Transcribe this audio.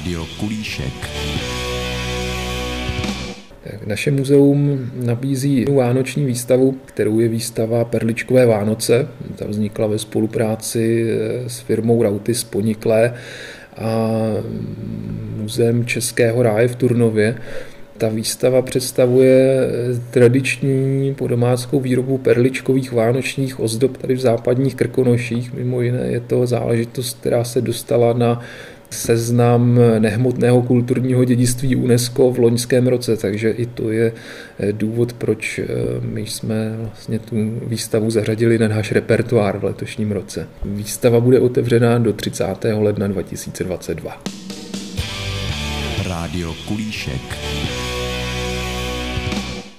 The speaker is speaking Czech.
Rádio Kulíšek. Naše muzeum nabízí vánoční výstavu, kterou je výstava Perličkové Vánoce. Ta vznikla ve spolupráci s firmou Rautis Poniklé a muzeem Českého ráje v Turnově. Ta výstava představuje tradiční podomáckou výrobu perličkových vánočních ozdob tady v západních Krkonoších. Mimo jiné je to záležitost, která se dostala na seznam nehmotného kulturního dědictví UNESCO v loňském roce, takže i to je důvod, proč my jsme vlastně tu výstavu zařadili na náš repertoár v letošním roce. Výstava bude otevřena do 30. ledna 2022. Rádio Kulíšek.